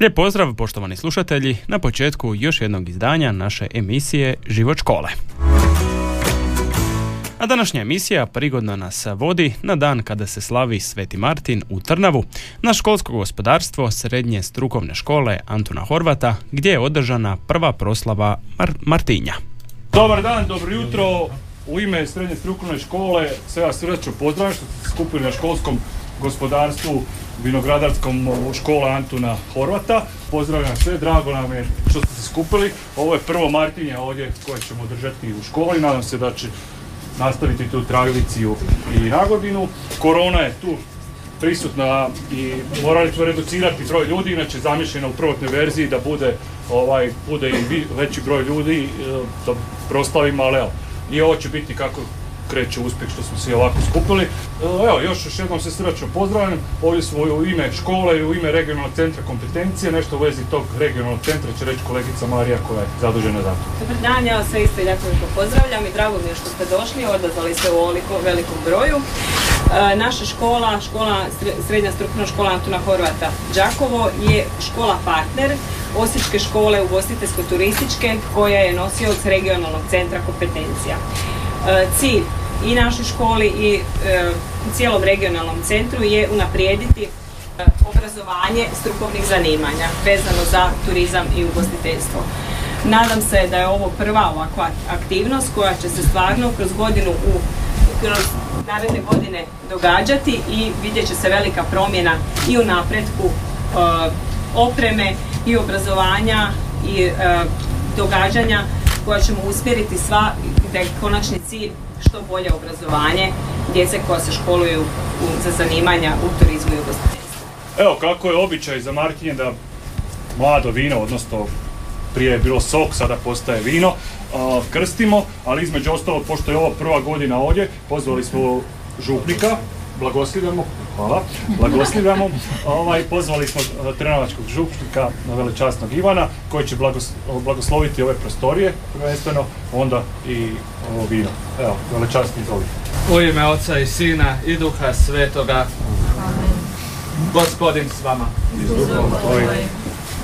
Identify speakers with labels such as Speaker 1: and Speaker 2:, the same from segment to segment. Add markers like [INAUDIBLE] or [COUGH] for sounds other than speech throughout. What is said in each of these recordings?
Speaker 1: Lijep pozdrav poštovani slušatelji na početku još jednog izdanja naše emisije Život škole. A današnja emisija prigodno nas vodi na dan kada se slavi Sveti Martin u Trnavu na školsko gospodarstvo srednje strukovne škole Antuna Horvata gdje je održana prva proslava Martinja.
Speaker 2: Dobar dan, dobro jutro. U ime srednje strukovne škole sve vas srdečno pozdravljam što ste skupili na školskom gospodarstvu vinogradarskom škola Antuna Horvata. Pozdravljam sve, drago nam je što ste se skupili. Ovo je prvo Martinje ovdje koje ćemo držati u školi. Nadam se da će nastaviti tu tradiciju i nagodinu. Korona je tu prisutna i morali smo reducirati broj ljudi, inače zamišljena u prvotnoj verziji da bude ovaj bude i veći broj ljudi e, da proslavimo, ali evo, i ovo će biti kako kreće uspjeh što smo se ovako skupili. E, evo, još još jednom se srdačno pozdravljam. Ovdje smo u ime škole i u ime regionalnog centra kompetencije. Nešto u vezi tog regionalnog centra će reći kolegica Marija koja je zadužena za to.
Speaker 3: Dobar dan, ja sve isto jako pozdravljam i drago mi je što ste došli, odazvali se u ovoliko velikom broju. E, naša škola, škola, srednja strukturna škola Antuna Horvata Đakovo je škola partner Osječke škole ugostiteljsko-turističke koja je nosioc regionalnog centra kompetencija. E, cilj i našoj školi i e, u cijelom regionalnom centru je unaprijediti e, obrazovanje strukovnih zanimanja vezano za turizam i ugostiteljstvo. Nadam se da je ovo prva ovakva aktivnost koja će se stvarno kroz godinu u naredne godine događati i vidjet će se velika promjena i u napretku opreme i obrazovanja i događanja koja ćemo usmjeriti sva da je konačni cilj što bolje obrazovanje djece koja se školuju za zanimanja u turizmu i ugostiteljstvu.
Speaker 2: Evo kako je običaj za Martinje da mlado vino, odnosno prije je bilo sok, sada postaje vino, krstimo, ali između ostalog, pošto je ovo prva godina ovdje, pozvali smo župnika, blagoslivljamo, hvala, blagoslivljamo, [LAUGHS] ovaj, pozvali smo trenavačkog župnika velečasnog Ivana, koji će blagosloviti ove prostorije, prvenstveno, onda i ovo vino. Evo, velečasni izvolite.
Speaker 4: U ime Oca i Sina i Duha Svetoga, Gospodin s vama.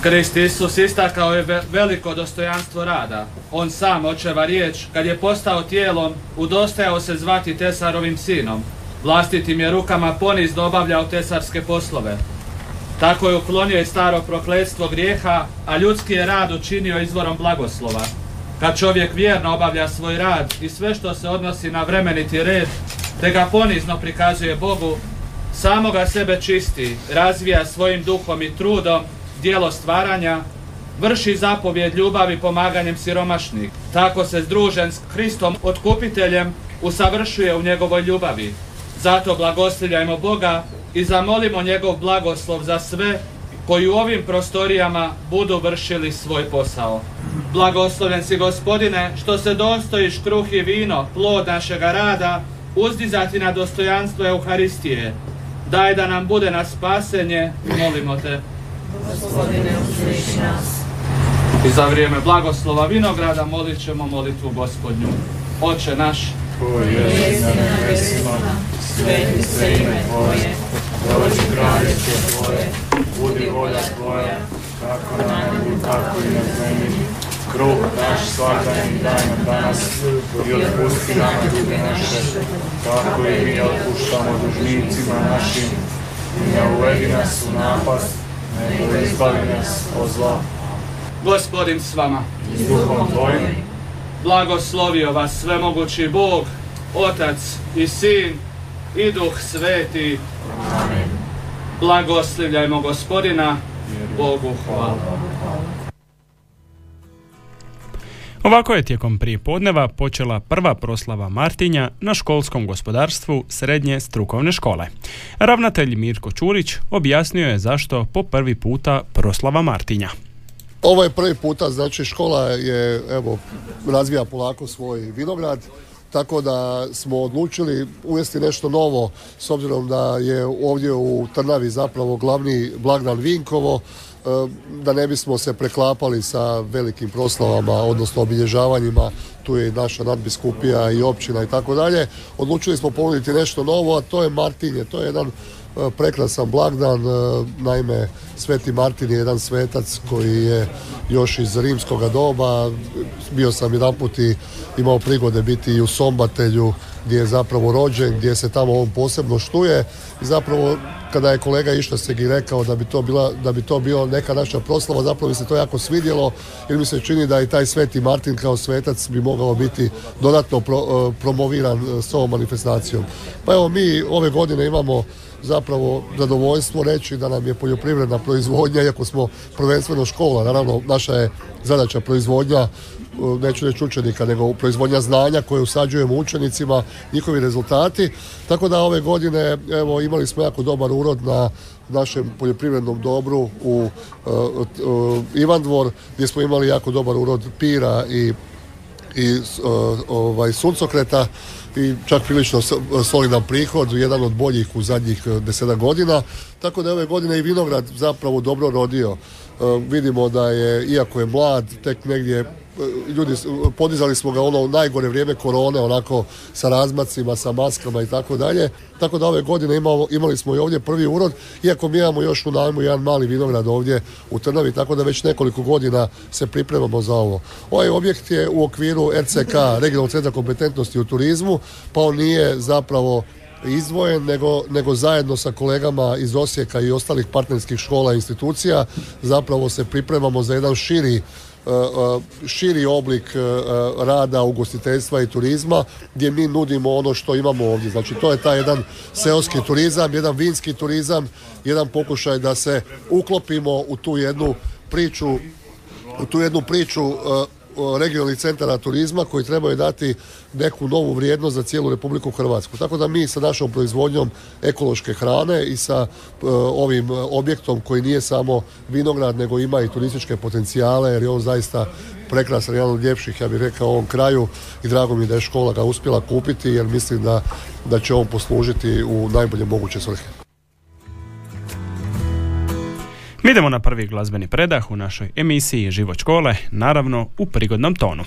Speaker 4: Krist Isus istakao je veliko dostojanstvo rada. On sam, očeva riječ, kad je postao tijelom, udostajao se zvati Tesarovim sinom. Vlastitim je rukama ponizno obavljao tesarske poslove. Tako je uklonio i staro prokletstvo grijeha, a ljudski je rad učinio izvorom blagoslova. Kad čovjek vjerno obavlja svoj rad i sve što se odnosi na vremeniti red, te ga ponizno prikazuje Bogu, samoga sebe čisti, razvija svojim duhom i trudom dijelo stvaranja, vrši zapovjed ljubavi pomaganjem siromašnih. Tako se združen s Hristom otkupiteljem usavršuje u njegovoj ljubavi. Zato blagoslivljajmo Boga i zamolimo njegov blagoslov za sve koji u ovim prostorijama budu vršili svoj posao. Blagosloven si gospodine što se dostojiš kruh i vino, plod našega rada, uzdizati na dostojanstvo Euharistije. Daj da nam bude na spasenje, molimo te. Gospodine, nas. I za vrijeme blagoslova vinograda molit ćemo molitvu gospodnju. Oče naš, koji je na nebesima, sveti se ime Tvoje, dođi kraljestvo Tvoje, budi volja Tvoja, kako na nebu, tako i na zemlji. Kruh naš svakdanji daj nam danas i otpusti nam duge naše, kako i mi otpuštamo dužnicima našim. I ne uvedi nas u napast, nego izbavi nas od zla. Gospodin s vama. S duhom Tvojim blagoslovio vas svemogući Bog, Otac i Sin i Duh Sveti. Amen. Blagoslivljajmo gospodina, Bogu hvala.
Speaker 1: Ovako je tijekom prije podneva počela prva proslava Martinja na školskom gospodarstvu srednje strukovne škole. Ravnatelj Mirko Čurić objasnio je zašto po prvi puta proslava Martinja.
Speaker 5: Ovo je prvi puta, znači škola je, evo, razvija polako svoj vinograd, tako da smo odlučili uvesti nešto novo s obzirom da je ovdje u Trnavi zapravo glavni blagdan Vinkovo, e, da ne bismo se preklapali sa velikim proslavama, odnosno obilježavanjima, tu je i naša nadbiskupija i općina i tako dalje. Odlučili smo ponuditi nešto novo, a to je Martinje, to je jedan prekrasan blagdan. E, naime, Sveti Martin je jedan svetac koji je još iz rimskog doba. Bio sam jedan put i imao prigode biti i u Sombatelju gdje je zapravo rođen, gdje se tamo on posebno štuje i zapravo kada je kolega Ištaseg i rekao da bi to bila, da bi to bilo neka naša proslava, zapravo mi se to jako svidjelo jer mi se čini da i taj Sveti Martin kao svetac bi mogao biti dodatno pro, e, promoviran s ovom manifestacijom. Pa evo mi ove godine imamo zapravo zadovoljstvo reći da nam je poljoprivredna proizvodnja, iako smo prvenstveno škola, naravno naša je zadaća proizvodnja neću reći učenika, nego proizvodnja znanja koje usađujemo učenicima, njihovi rezultati. Tako da ove godine evo, imali smo jako dobar urod na našem poljoprivrednom dobru u uh, Ivandvor gdje smo imali jako dobar urod pira i, i ovaj, suncokreta i čak prilično solidan prihod, jedan od boljih u zadnjih e, deseta godina, tako da je ove godine i vinograd zapravo dobro rodio. E, vidimo da je, iako je mlad, tek negdje ljudi, podizali smo ga ono u najgore vrijeme korone, onako sa razmacima, sa maskama i tako dalje. Tako da ove godine imamo, imali smo i ovdje prvi urod, iako mi imamo još u najmu jedan mali vinograd ovdje u Trnavi, tako da već nekoliko godina se pripremamo za ovo. Ovaj objekt je u okviru RCK, Regionalnog centra kompetentnosti u turizmu, pa on nije zapravo izdvojen, nego, nego zajedno sa kolegama iz Osijeka i ostalih partnerskih škola i institucija zapravo se pripremamo za jedan širi širi oblik e, rada ugostiteljstva i turizma gdje mi nudimo ono što imamo ovdje. Znači to je taj jedan seoski turizam, jedan vinski turizam, jedan pokušaj da se uklopimo u tu jednu priču u tu jednu priču regionalnih centara turizma koji trebaju dati neku novu vrijednost za cijelu Republiku Hrvatsku. Tako da mi sa našom proizvodnjom ekološke hrane i sa e, ovim objektom koji nije samo vinograd nego ima i turističke potencijale jer je on zaista prekrasan, jedan od ljepših, ja bih rekao, u ovom kraju i drago mi da je škola ga uspjela kupiti jer mislim da, da će on poslužiti u najbolje moguće svrhe.
Speaker 6: Idemo na prvi glazbeni predah u našoj emisiji Život škole, naravno u prigodnom tonu.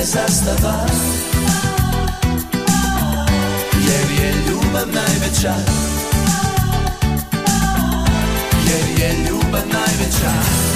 Speaker 6: je zastava. Jer je ljubav najveća. Jer je ljubav najveća.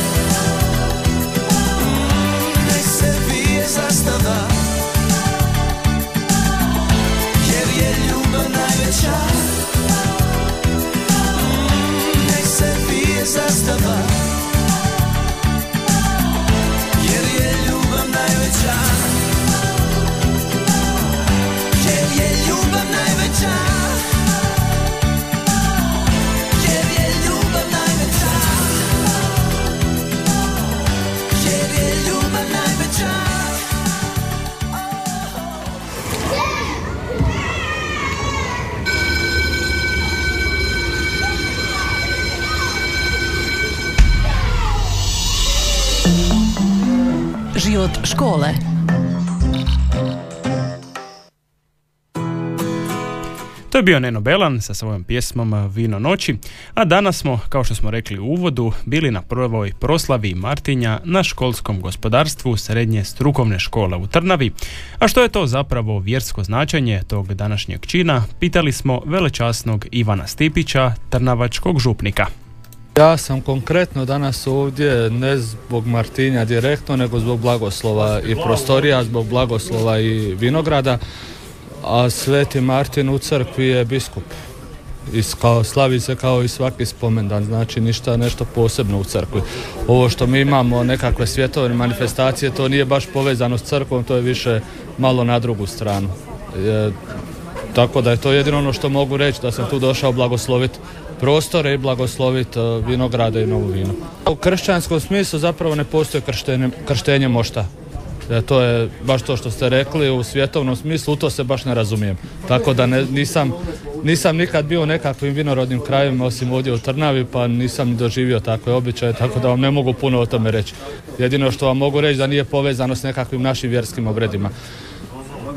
Speaker 7: Život škole.
Speaker 1: To je bio Neno Belan sa svojom pjesmom Vino noći, a danas smo, kao što smo rekli u uvodu, bili na prvoj proslavi Martinja na školskom gospodarstvu Srednje strukovne škole u Trnavi. A što je to zapravo vjersko značenje tog današnjeg čina, pitali smo velečasnog Ivana Stipića, trnavačkog župnika.
Speaker 4: Ja sam konkretno danas ovdje ne zbog Martinja direktno, nego zbog blagoslova i prostorija, zbog blagoslova i vinograda, a Sveti Martin u crkvi je biskup. I kao, slavi se kao i svaki spomendan, znači ništa nešto posebno u crkvi. Ovo što mi imamo nekakve svjetovne manifestacije, to nije baš povezano s crkvom, to je više malo na drugu stranu. Tako da je to jedino ono što mogu reći, da sam tu došao blagosloviti prostore i blagosloviti e, vinograde i novu vinu. U kršćanskom smislu zapravo ne postoji krštenje, krštenje mošta. E, to je baš to što ste rekli u svjetovnom smislu, u to se baš ne razumijem. Tako da ne, nisam, nisam nikad bio u nekakvim vinorodnim krajevima osim ovdje u Trnavi pa nisam doživio takve običaje, tako da vam ne mogu puno o tome reći. Jedino što vam mogu reći da nije povezano s nekakvim našim vjerskim obredima.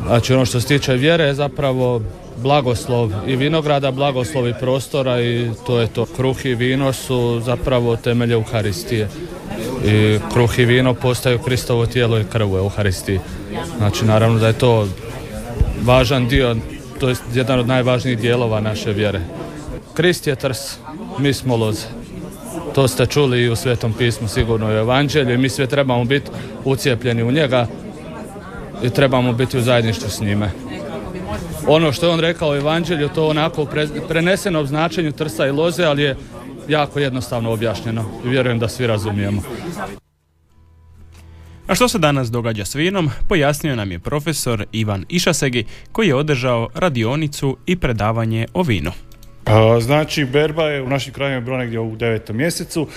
Speaker 4: Znači ono što se tiče vjere je zapravo blagoslov i vinograda, blagoslov i prostora i to je to. Kruh i vino su zapravo temelje Euharistije. I kruh i vino postaju Kristovo tijelo i krv u Euharistiji. Znači naravno da je to važan dio, to je jedan od najvažnijih dijelova naše vjere. Krist je trs, mi smo loze. To ste čuli i u Svetom pismu, sigurno u Evanđelju i mi sve trebamo biti ucijepljeni u njega i trebamo biti u zajedništvu s njime ono što je on rekao u Evanđelju, to onako pre, preneseno u značenju trsa i loze, ali je jako jednostavno objašnjeno i vjerujem da svi razumijemo.
Speaker 1: A što se danas događa s vinom, pojasnio nam je profesor Ivan Išasegi koji je održao radionicu i predavanje o vinu.
Speaker 2: Znači, berba je u našim krajima bilo negdje u devetom mjesecu.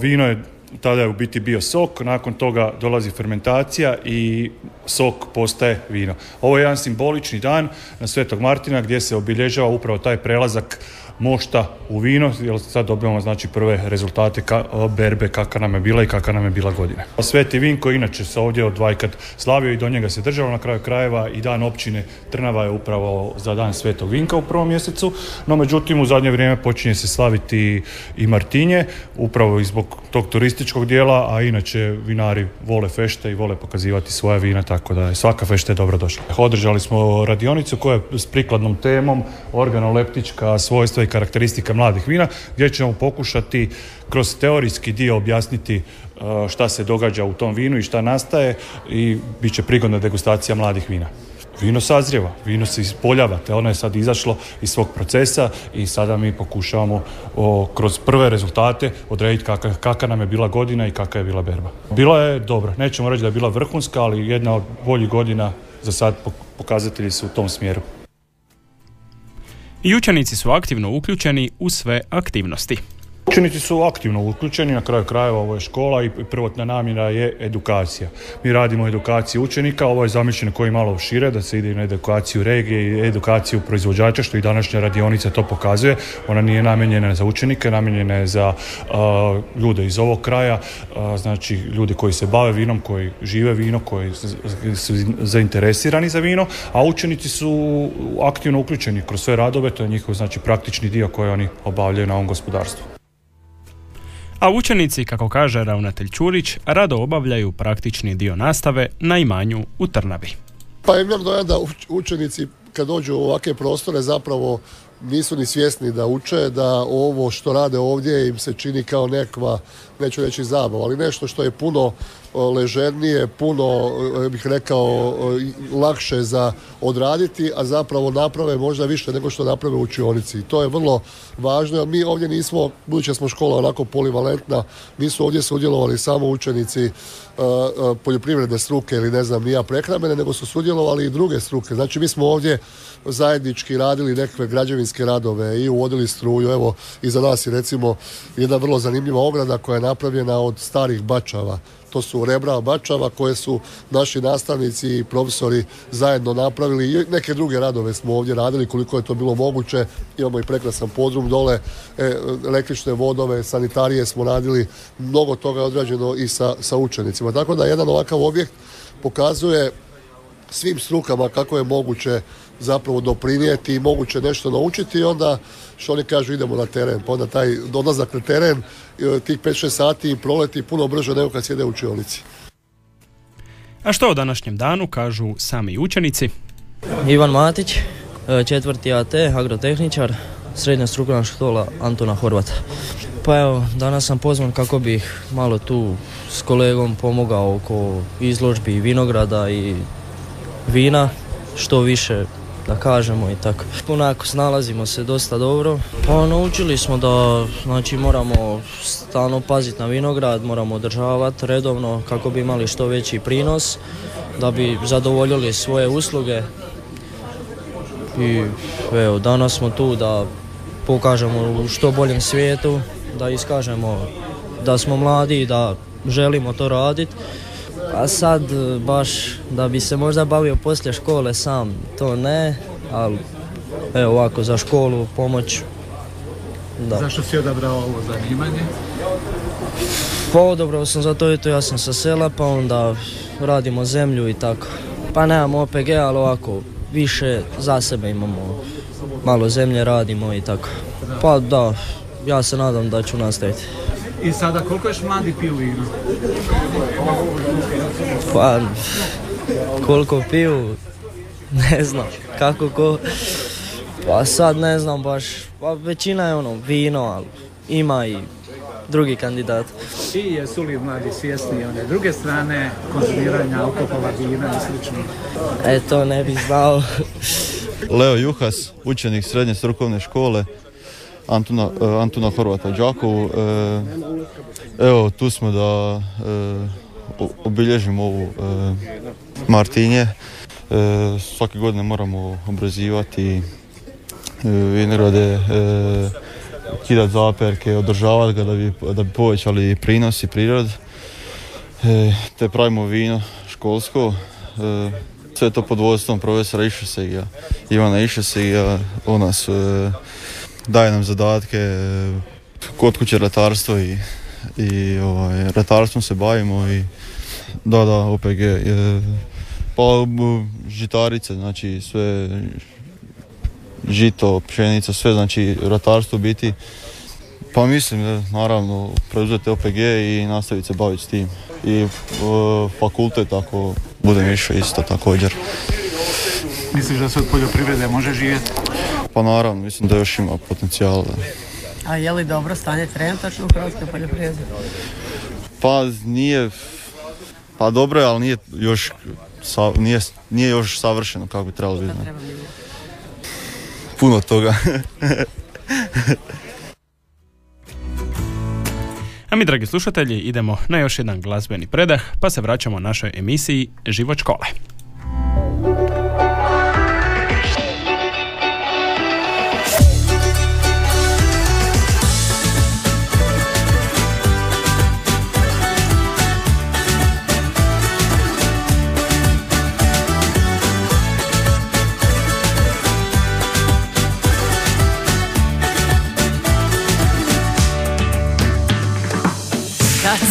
Speaker 2: Vino je tada je u biti bio sok, nakon toga dolazi fermentacija i sok postaje vino. Ovo je jedan simbolični dan na Svetog Martina gdje se obilježava upravo taj prelazak mošta u vino, jer sad dobivamo znači prve rezultate ka, berbe kakva nam je bila i kakva nam je bila godina. Sveti vin koji inače se ovdje od Vajkat slavio i do njega se držalo na kraju krajeva i dan općine Trnava je upravo za dan Svetog Vinka u prvom mjesecu, no međutim u zadnje vrijeme počinje se slaviti i Martinje, upravo i zbog tog turističkog dijela, a inače vinari vole fešte i vole pokazivati svoja vina, tako da je svaka fešta je dobro došla. Održali smo radionicu koja je s prikladnom temom organoleptička svojstva i karakteristika mladih vina, gdje ćemo pokušati kroz teorijski dio objasniti uh, šta se događa u tom vinu i šta nastaje i bit će prigodna degustacija mladih vina. Vino sazrijeva, vino se ispoljava, te ono je sad izašlo iz svog procesa i sada mi pokušavamo o, kroz prve rezultate odrediti kakva, kakva nam je bila godina i kakva je bila berba. Bila je dobra, nećemo reći da je bila vrhunska, ali jedna od boljih godina za sad pokazatelji su u tom smjeru.
Speaker 1: I učenici su aktivno uključeni u sve aktivnosti.
Speaker 2: Učenici su aktivno uključeni, na kraju krajeva ovo je škola i prvotna namjera je edukacija. Mi radimo edukaciju učenika, ovo je zamišljeno koji malo šire, da se ide na edukaciju regije i edukaciju proizvođača, što i današnja radionica to pokazuje. Ona nije namijenjena za učenike, namijenjena je za ljude iz ovog kraja, znači ljudi koji se bave vinom, koji žive vino, koji su zainteresirani za vino, a učenici su aktivno uključeni kroz sve radove, to je njihov znači praktični dio koji oni obavljaju na ovom gospodarstvu.
Speaker 1: A učenici, kako kaže ravnatelj Čurić, rado obavljaju praktični dio nastave na imanju u Trnavi.
Speaker 5: Pa imam dojam da učenici kad dođu u ovakve prostore zapravo nisu ni svjesni da uče, da ovo što rade ovdje im se čini kao nekva, neću reći zabava, ali nešto što je puno ležernije, puno, e, bih rekao, lakše za odraditi, a zapravo naprave možda više nego što naprave u učionici. I to je vrlo važno, mi ovdje nismo, budući smo škola onako polivalentna, nisu ovdje sudjelovali samo učenici e, e, poljoprivredne struke ili ne znam nija prehrambene, nego su sudjelovali i druge struke. Znači mi smo ovdje zajednički radili nekakve građevinske radove i uvodili struju. Evo, iza nas je recimo jedna vrlo zanimljiva ograda koja je napravljena od starih bačava. To su rebra bačava koje su naši nastavnici i profesori zajedno napravili. I neke druge radove smo ovdje radili koliko je to bilo moguće. Imamo i prekrasan podrum dole. E, električne vodove, sanitarije smo radili. Mnogo toga je odrađeno i sa, sa učenicima. Tako da jedan ovakav objekt pokazuje svim strukama kako je moguće zapravo doprinijeti i moguće nešto naučiti i onda što oni kažu idemo na teren pa onda taj odlazak na teren e, tih 5-6 sati proleti puno brže nego kad sjede u učionici.
Speaker 1: A što o današnjem danu kažu sami učenici?
Speaker 8: Ivan Matić, e, četvrti AT, agrotehničar, srednja strukovna škola Antona Horvata. Pa evo, danas sam pozvan kako bih malo tu s kolegom pomogao oko izložbi vinograda i vina, što više da kažemo i tako. Onako snalazimo se dosta dobro. Pa naučili smo da znači moramo stalno paziti na vinograd, moramo održavati redovno kako bi imali što veći prinos, da bi zadovoljili svoje usluge. I evo, danas smo tu da pokažemo u što boljem svijetu, da iskažemo da smo mladi i da želimo to raditi. A sad baš da bi se možda bavio poslije škole sam, to ne, ali evo ovako za školu, pomoć.
Speaker 9: Da. Zašto si odabrao ovo zanimanje?
Speaker 8: Pa odabrao sam zato to ja sam sa sela pa onda radimo zemlju i tako. Pa nemamo OPG, ali ovako više za sebe imamo. Malo zemlje radimo i tako. Pa da, ja se nadam da ću nastaviti.
Speaker 9: I sada koliko još mladi piju vino?
Speaker 8: Pa koliko piju, ne znam, kako ko. Pa sad ne znam baš, pa većina je ono vino, ali ima i drugi kandidat.
Speaker 9: I jesu li mladi svjesni one druge strane konzumiranja alkohola, vina i slično?
Speaker 8: E to ne bih znao.
Speaker 10: Leo Juhas, učenik srednje strukovne škole, Antuna, uh, Antuna Horvata Đakovu. Uh, evo, tu smo da uh, obilježimo ovu Martinje. Svake godine moramo obrazivati vinograde, kidati zaperke, održavati ga da bi, da bi povećali prinos i prirod. Te pravimo vino školsko. Sve to pod vodstvom profesora Išesegija, Ivana Išesegija. On nas daje nam zadatke e, kod kuće ratarstvo i, i ovaj, ratarstvom se bavimo i da, da, OPG. je pa žitarice, znači sve žito, pšenica, sve, znači ratarstvo biti. Pa mislim da naravno preuzeti OPG i nastaviti se baviti s tim. I fakultet ako budem išao isto također.
Speaker 9: Misliš da se od poljoprivrede može živjeti?
Speaker 10: Pa naravno, mislim da još ima potencijal.
Speaker 11: A je li dobro stanje trenutačno u hrvatskoj poljoprivredi?
Speaker 10: Pa nije, pa dobro je, ali nije još, nije, nije još savršeno kako bi trebalo biti. Puno toga.
Speaker 1: A mi, dragi slušatelji, idemo na još jedan glazbeni predah, pa se vraćamo našoj emisiji Život škole.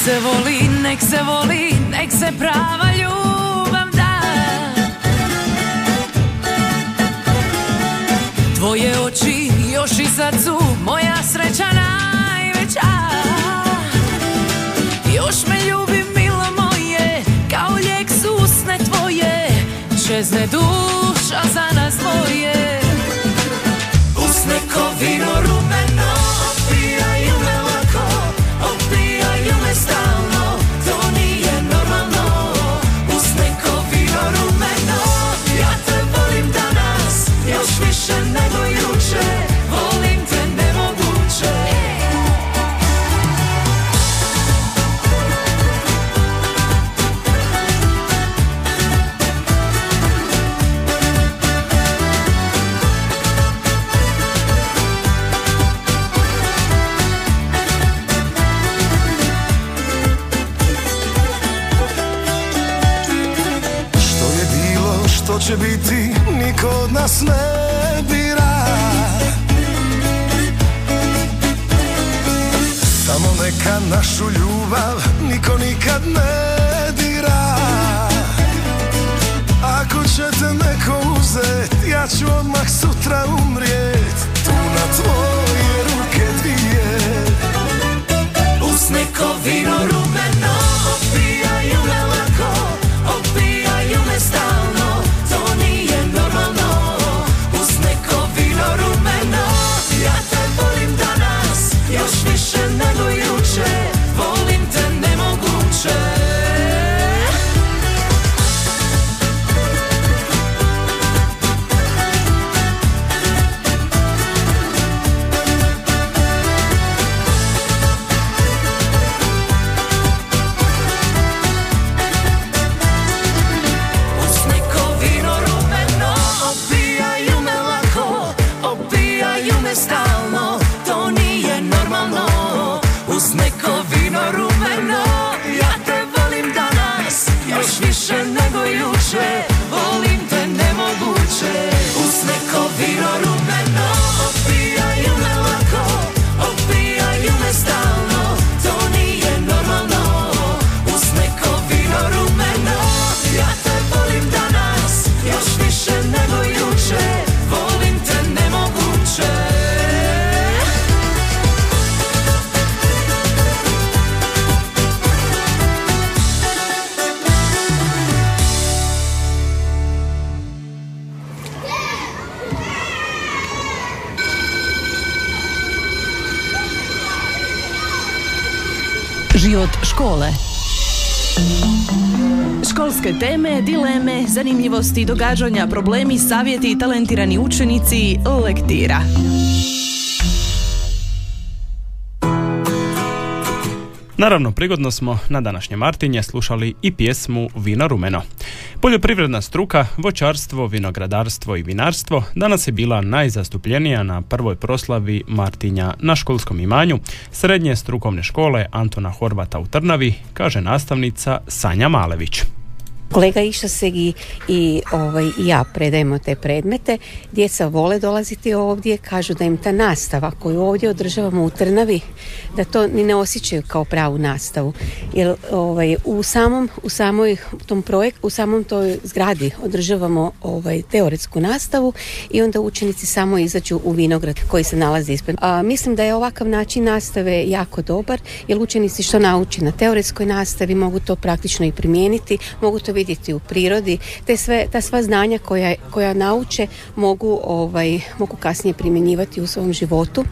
Speaker 12: Se voli, nek se voli, nek se prava ljubav da. Tvoje oči još i sad moja sreća najveća. Još me ljubi milo moje, kao lijek su usne tvoje. Čezne duša za nas dvoje
Speaker 7: Školske teme, dileme, zanimljivosti, događanja, problemi, savjeti i talentirani učenici lektira.
Speaker 1: Naravno, prigodno smo na današnje Martinje slušali i pjesmu Vino rumeno. Poljoprivredna struka, voćarstvo, vinogradarstvo i vinarstvo danas je bila najzastupljenija na prvoj proslavi Martinja na školskom imanju srednje strukovne škole Antona Horvata u Trnavi, kaže nastavnica Sanja Malević.
Speaker 13: Kolega Išaseg i, i, ovaj, i ja predajemo te predmete. Djeca vole dolaziti ovdje, kažu da im ta nastava koju ovdje održavamo u Trnavi, da to ni ne osjećaju kao pravu nastavu. Jer ovaj, u samom, u samoj tom projekt, u samom toj zgradi održavamo ovaj, teoretsku nastavu i onda učenici samo izađu u vinograd koji se nalazi ispred. A, mislim da je ovakav način nastave jako dobar, jer učenici što nauči na teoretskoj nastavi mogu to praktično i primijeniti, mogu to vidjeti u prirodi, te sve, ta sva znanja koja, koja nauče mogu, ovaj, mogu kasnije primjenjivati u svom životu,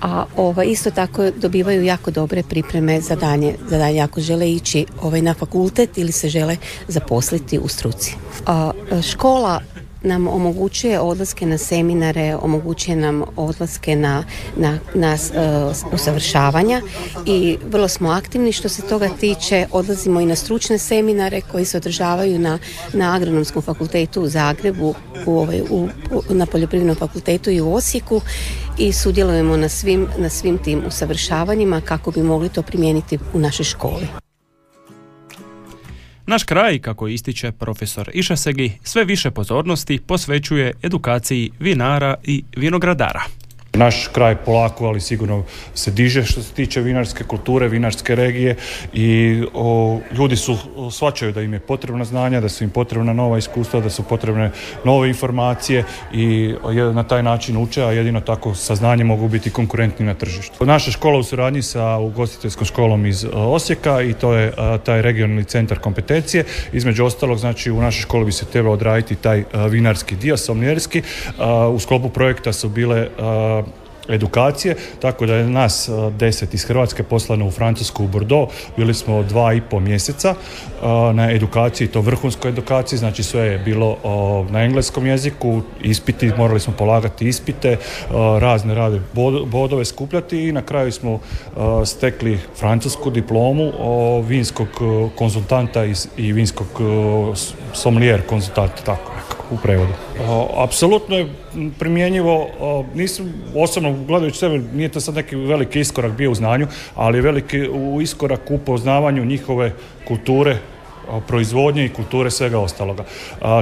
Speaker 13: a ovaj, isto tako dobivaju jako dobre pripreme za danje, za danje ako žele ići ovaj, na fakultet ili se žele zaposliti u struci. A, škola nam omogućuje odlaske na seminare, omogućuje nam odlaske na, na, na uh, usavršavanja i vrlo smo aktivni što se toga tiče. Odlazimo i na stručne seminare koji se održavaju na, na agronomskom fakultetu u Zagrebu, u, ovaj, u, na poljoprivrednom fakultetu i u Osijeku i sudjelujemo na svim, na svim tim usavršavanjima kako bi mogli to primijeniti u našoj školi.
Speaker 1: Naš kraj, kako ističe profesor Išasegi, sve više pozornosti posvećuje edukaciji vinara i vinogradara.
Speaker 2: Naš kraj polako, ali sigurno se diže što se tiče vinarske kulture, vinarske regije i o, ljudi su svačaju da im je potrebna znanja, da su im potrebna nova iskustva, da su potrebne nove informacije i na taj način uče, a jedino tako saznanje mogu biti konkurentni na tržištu. Naša škola u suradnji sa ugostiteljskom školom iz Osijeka i to je taj regionalni centar kompetencije. Između ostalog, znači u našoj školi bi se trebao odraditi taj vinarski dio, somljerski. U sklopu projekta su bile edukacije, tako da je nas deset iz Hrvatske poslano u Francusku u Bordeaux, bili smo dva i po mjeseca na edukaciji, to vrhunskoj edukaciji, znači sve je bilo na engleskom jeziku, ispiti, morali smo polagati ispite, razne rade bodove skupljati i na kraju smo stekli francusku diplomu vinskog konzultanta i vinskog somlijer konzultanta, tako u prevodu. Apsolutno je primjenjivo, nisam osobno gledajući sebe, nije to sad neki veliki iskorak bio u znanju, ali veliki u iskorak u poznavanju njihove kulture, proizvodnje i kulture svega ostaloga.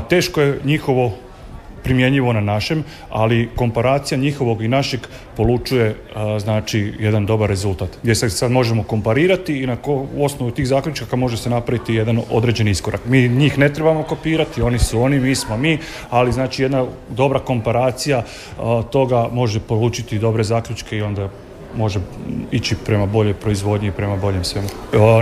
Speaker 2: Teško je njihovo primjenjivo na našem, ali komparacija njihovog i našeg polučuje znači jedan dobar rezultat. Gdje se sad možemo komparirati i na ko, u osnovu tih zaključaka može se napraviti jedan određeni iskorak. Mi njih ne trebamo kopirati, oni su oni, mi smo mi, ali znači jedna dobra komparacija toga može polučiti dobre zaključke i onda može ići prema boljoj proizvodnji i prema boljem svemu.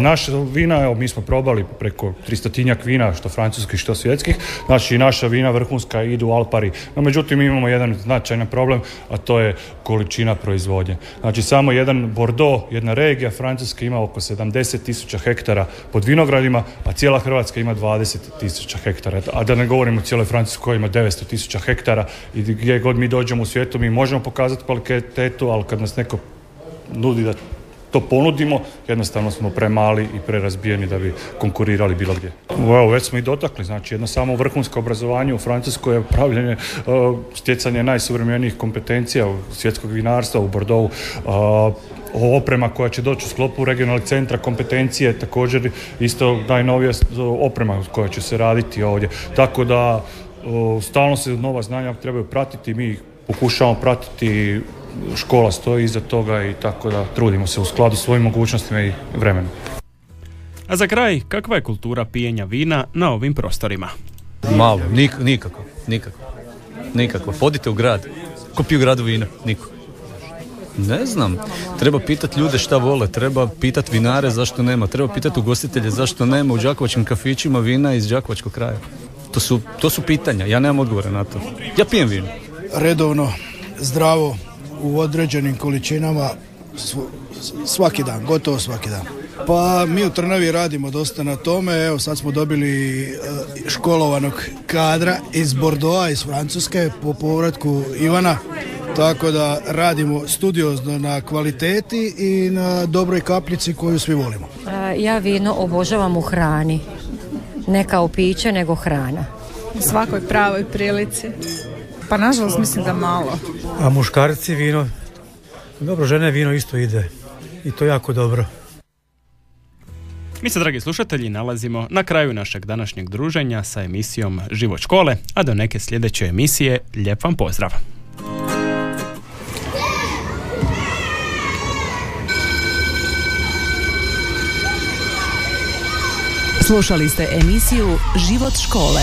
Speaker 2: Naša vina, evo, mi smo probali preko tristotinjak vina, što francuskih, što svjetskih. Znači, naša vina vrhunska idu u Alpari. No, međutim, imamo jedan značajan problem, a to je količina proizvodnje. Znači, samo jedan Bordeaux, jedna regija Francuska ima oko 70 tisuća hektara pod vinogradima, a cijela Hrvatska ima 20 tisuća hektara. A da ne govorimo o cijeloj Francuskoj koja ima 900 tisuća hektara i gdje god mi dođemo u svijetu, mi možemo pokazati kvalitetu, ali kad nas neko nudi da to ponudimo, jednostavno smo premali i prerazbijeni da bi konkurirali bilo gdje. Evo, već smo i dotakli, znači jedno samo vrhunsko obrazovanje u Francuskoj je pravljenje, uh, stjecanje najsuvremenijih kompetencija u svjetskog vinarstva u Bordeaux, oprema koja će doći u sklopu regionalnog centra kompetencije, također isto najnovija oprema koja će se raditi ovdje. Tako da stalno se nova znanja trebaju pratiti, mi ih pokušavamo pratiti škola stoji iza toga i tako da trudimo se u skladu s svojim mogućnostima i vremenom.
Speaker 1: A za kraj, kakva je kultura pijenja vina na ovim prostorima?
Speaker 14: Malo, nik, nikako, nikako, nikako. Podite u grad, ko piju gradu vina? Niko. Ne znam, treba pitati ljude šta vole, treba pitati vinare zašto nema, treba pitati ugostitelje zašto nema u đakovačkim kafićima vina iz đakovačkog kraja. To su, to su pitanja, ja nemam odgovora na to. Ja pijem vino.
Speaker 15: Redovno, zdravo, u određenim količinama svaki dan, gotovo svaki dan. Pa mi u Trnavi radimo dosta na tome, evo sad smo dobili e, školovanog kadra iz Bordeauxa, iz Francuske po povratku Ivana, tako da radimo studiozno na kvaliteti i na dobroj kapljici koju svi volimo.
Speaker 16: E, ja vino obožavam u hrani, ne kao piće nego hrana.
Speaker 17: U svakoj pravoj prilici. Pa nažalost mislim da malo.
Speaker 18: A muškarci vino, dobro žene vino isto ide i to jako dobro.
Speaker 1: Mi se, dragi slušatelji, nalazimo na kraju našeg današnjeg druženja sa emisijom Život škole, a do neke sljedeće emisije lijep vam pozdrav.
Speaker 7: Slušali ste emisiju Život škole.